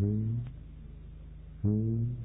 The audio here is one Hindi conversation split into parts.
Hmm. Hmm.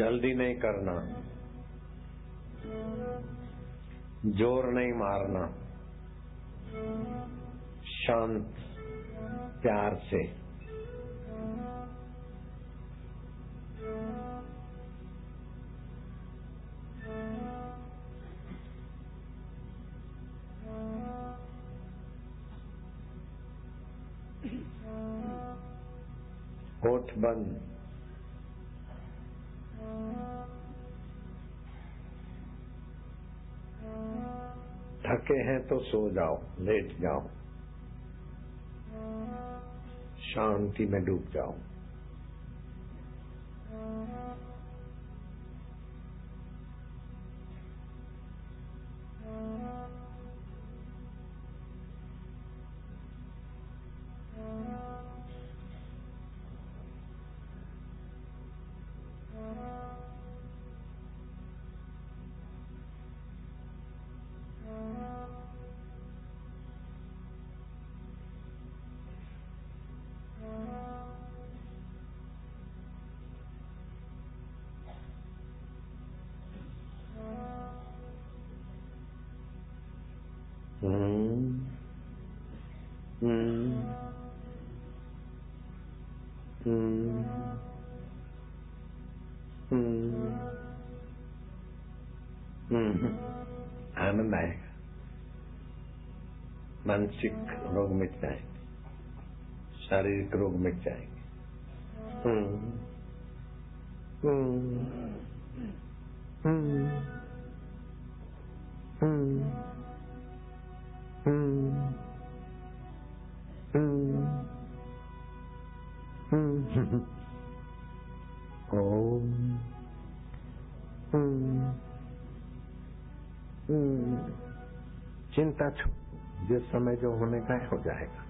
जल्दी नहीं करना। ज़ोर नहीं मारना। शांत प्यार से। होठ बंद। थके हैं तो सो जाओ लेट जाओ। शांति में डूब जाओ। anımek मानसिक रोग में जाएंगे शारीरिक रोग में जाएंगे हम्म हम्म चिंता छो जिस समय जो होने का है हो जाएगा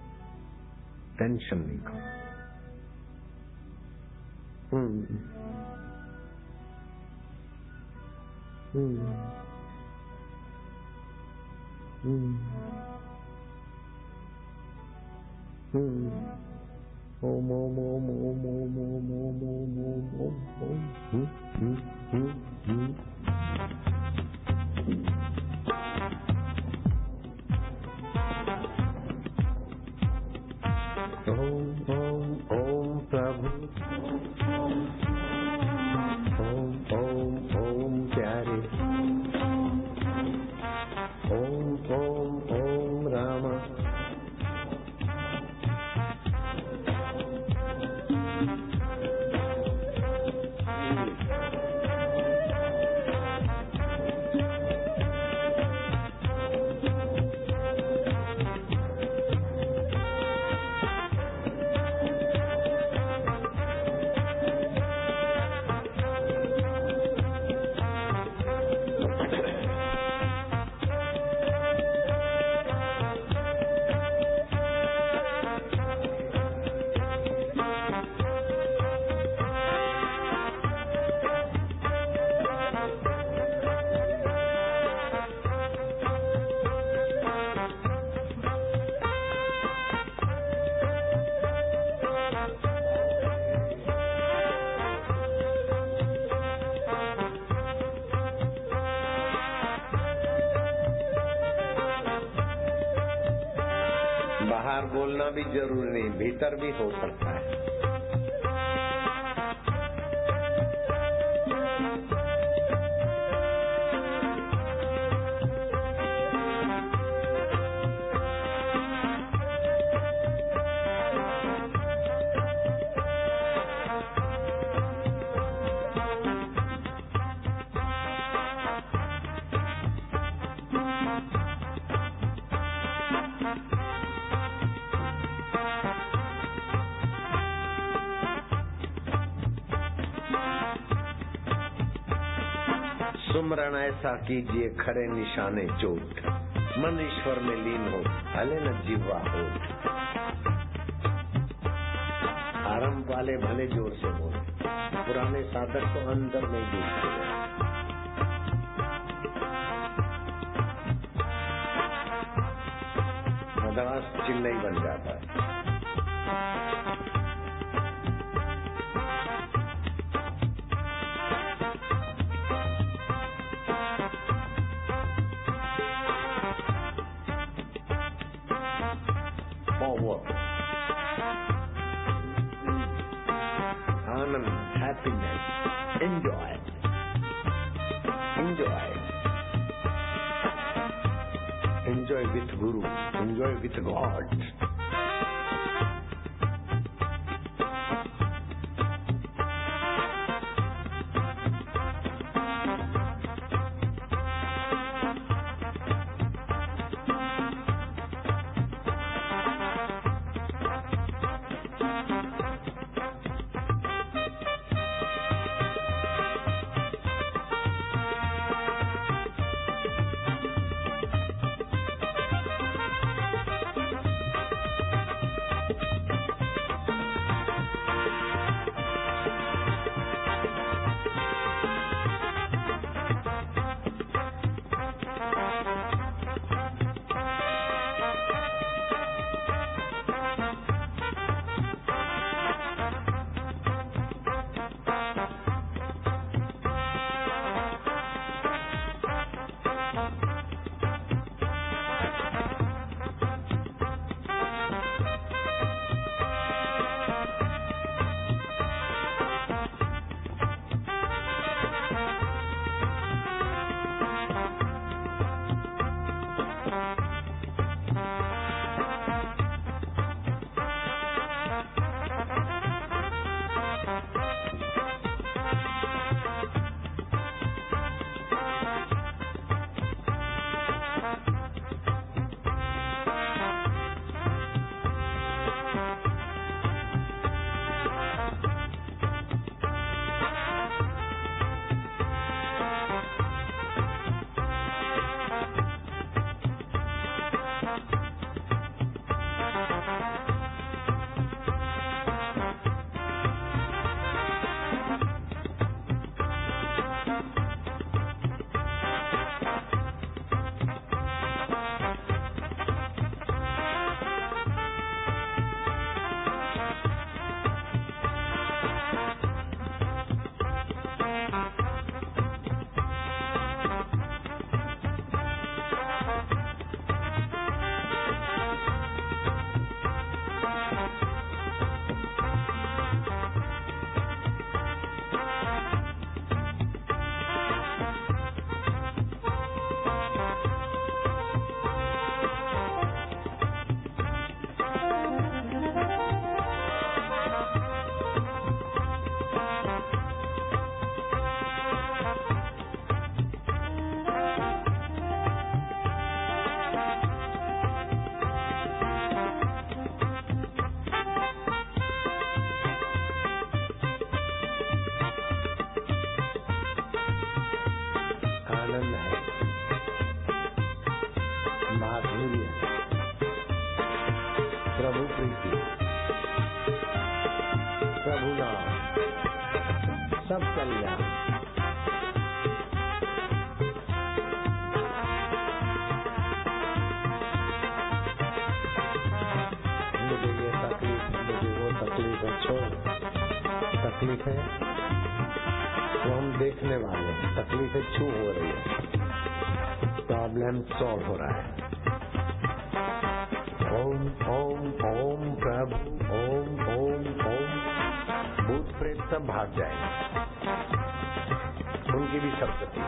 टेंशन नहीं करो हम्म हम्म हम्म हम्म ओम ओम ओम ओम ओम ओम ओम ओम बाहर बोलना भी ज़रूरी नहीं भीतर भी हो सकता ऐसा कीजिए खरे निशाने चोट। मन ईश्वर में लीन हो, भले न जीवा हो। आरंभ वाले भले ज़ोर से बोले, पुराने साधक को अंदर में गए मद्रास चिन्नई बन जाता है। Happiness, enjoy. Enjoy. Enjoy with Guru, enjoy with God. तकलीफ़ है। तो हम देखने वाले हैं, तकलीफें छू हो रही है। प्रॉब्लम सॉल्व हो रहा है। ओम ओम ओम प्रभु, ओम ओम ओम। भूत प्रेत सब भाग जाएँगे। उनकी भी शक्ति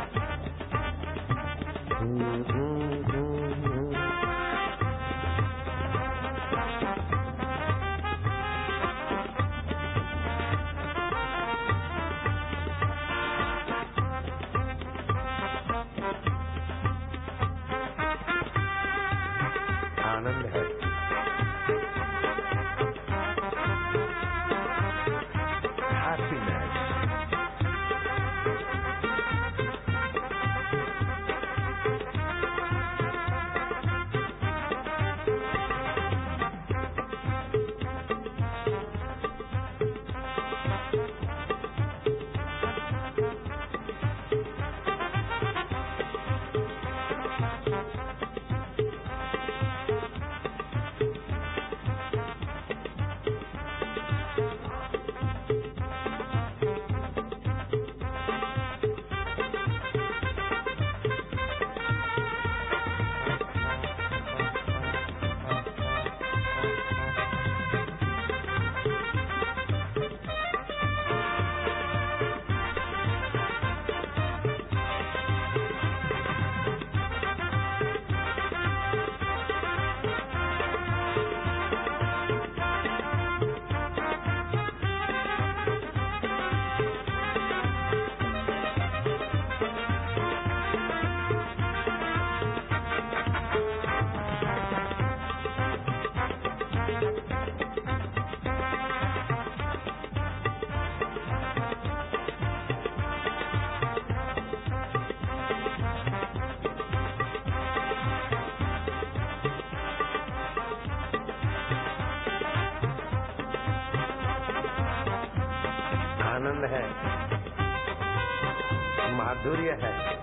आनंद है। माधुर्य है।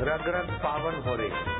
रग रग पावन हो रही क्या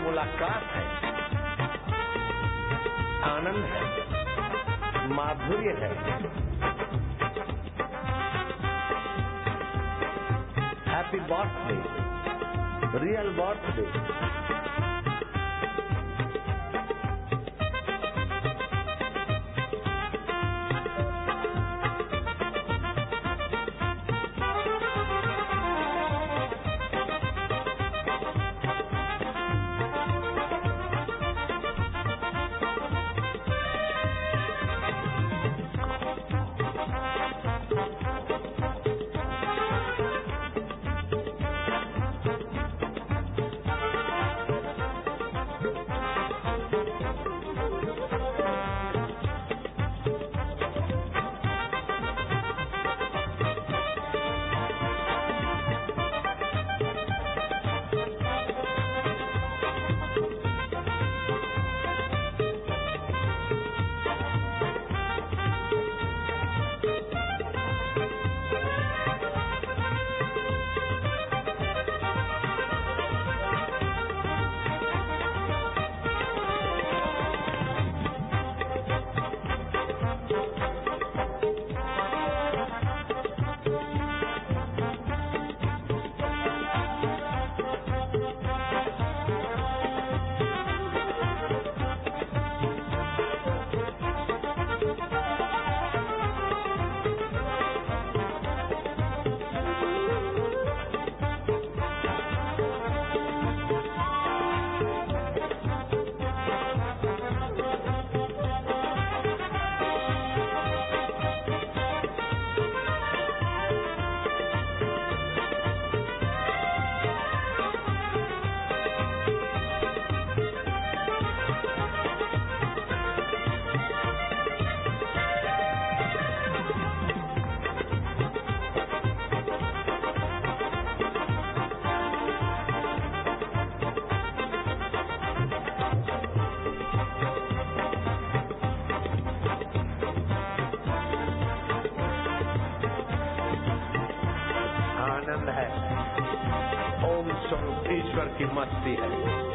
मुलाकात है। आनंद है। माधुर्य है। हैप्पी बर्थडे रियल बर्थडे ईश्वर की मस्ती है।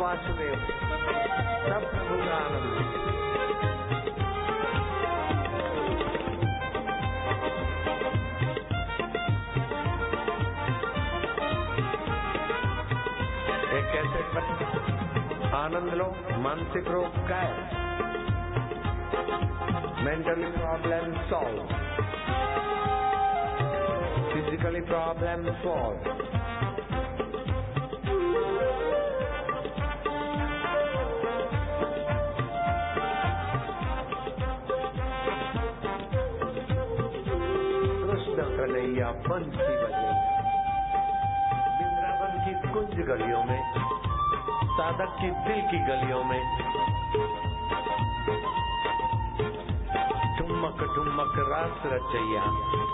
वासुदेव सब प्रभु आनंद कैसे आनंद लो मानसिक रोग का है mentally problem solve physically problem solve Kanhaiya बंसी बजैया वृंदावन की कुंज गलियों में, साधक की दिल की गलियों में। ठुमक ठुमक रास रचैया।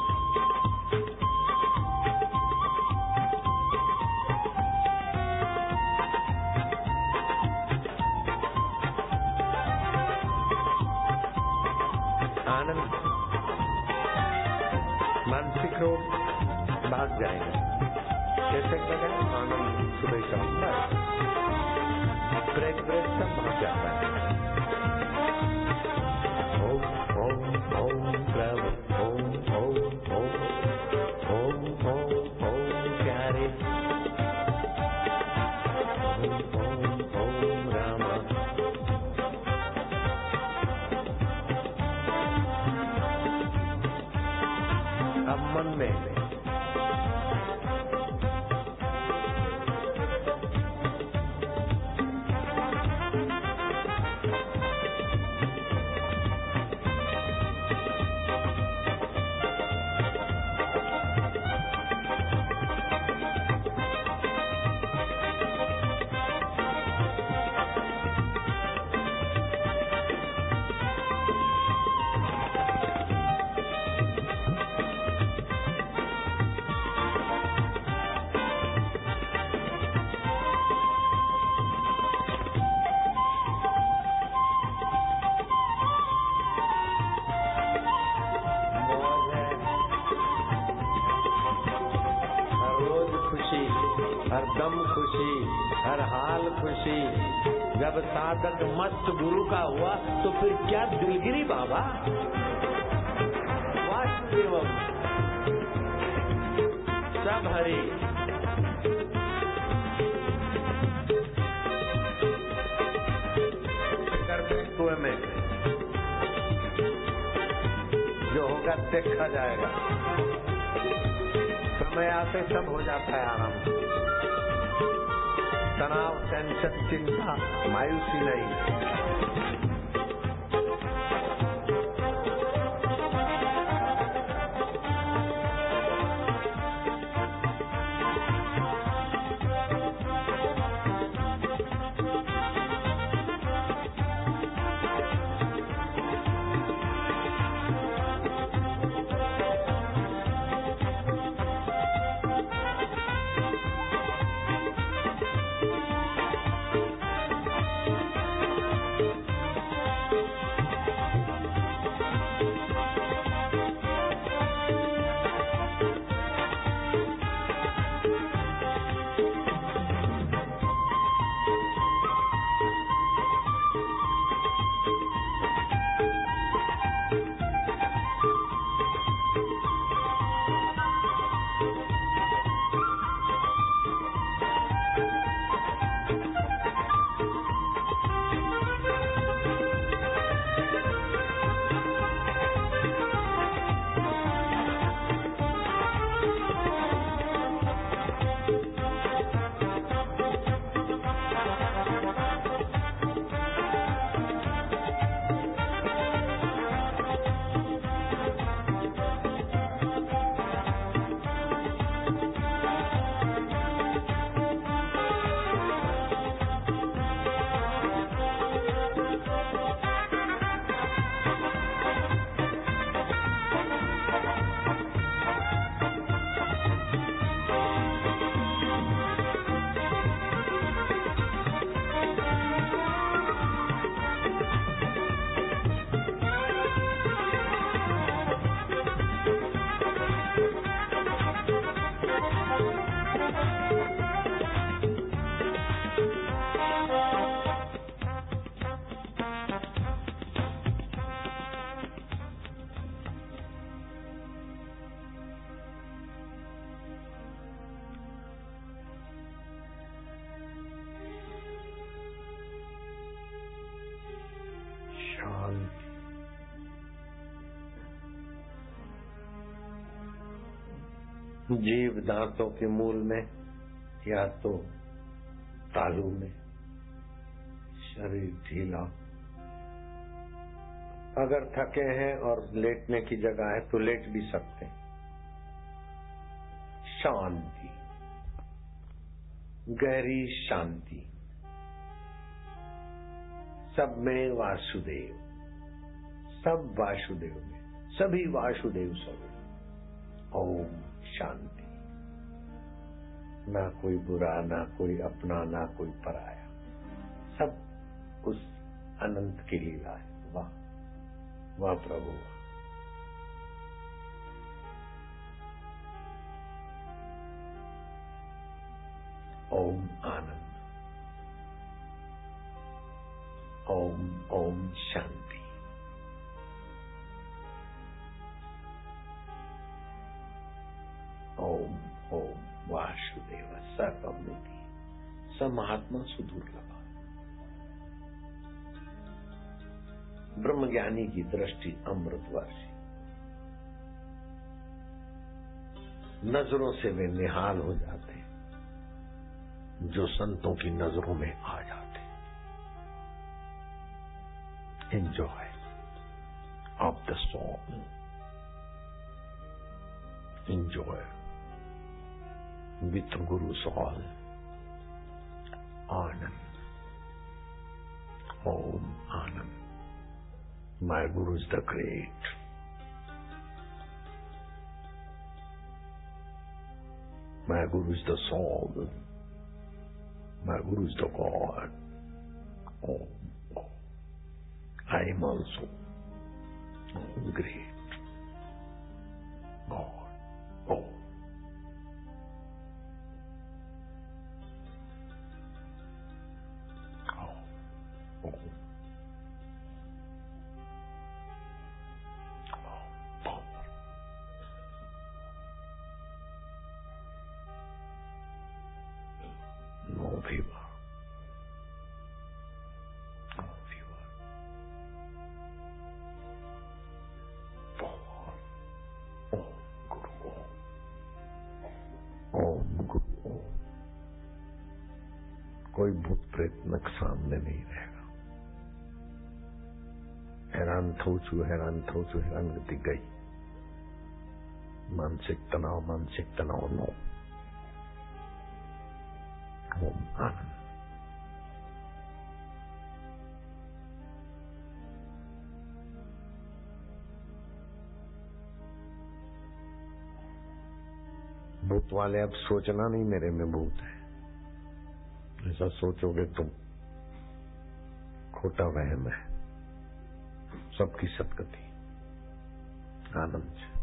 रोग भाग जाएँगे। कैसे लगा आनंद सुबह शाम पर ब्रेक ब्रेक सब भाग जाता है। ओम ओम ओम, प्रभु। मन में जब साधक मस्त गुरु का हुआ तो फिर क्या दिलगिरी बाबा? वासुदेव सब हरी। में जो होगा देखा जाएगा। समय आते सब हो जाता है आराम। तनाव टेंशन चिंता मायूसी नहीं। जीव दांतों के मूल में या तो तालू में, शरीर ढीला। अगर थके हैं और लेटने की जगह है तो लेट भी सकते हैं। शांति, गहरी शांति। सब में वासुदेव, सब वासुदेव में, सभी वासुदेव सब ओम। शांति। ना कोई बुरा, ना कोई अपना, ना कोई पराया। सब उस अनंत की लीला है। वाह वाह प्रभु, वाह। ओम आनंद। ओम ओम शांति। स महात्मा सुदुर्लभ ब्रह्मज्ञानी की दृष्टि अमृत वर्षी नज़रों से वे निहाल हो जाते जो संतों की नज़रों में आ जाते enjoy of the song enjoy. With Guru all Anand. Om Anand. My Guru is the great. My Guru is the soul. My Guru is the God. Om. I am also great. God. कोई भूत प्रेत नक सामने नहीं रहेगा। हैरान थू छू हैरान थू छू हैरान गति गई। मानसिक तनाव मानसिक तनाव नो। ओम आनंद। भूत वाले अब सोचना नहीं मेरे में भूत है। ऐसा सोचोगे तुम खोटा वहम है सबकी सदगति आनंद।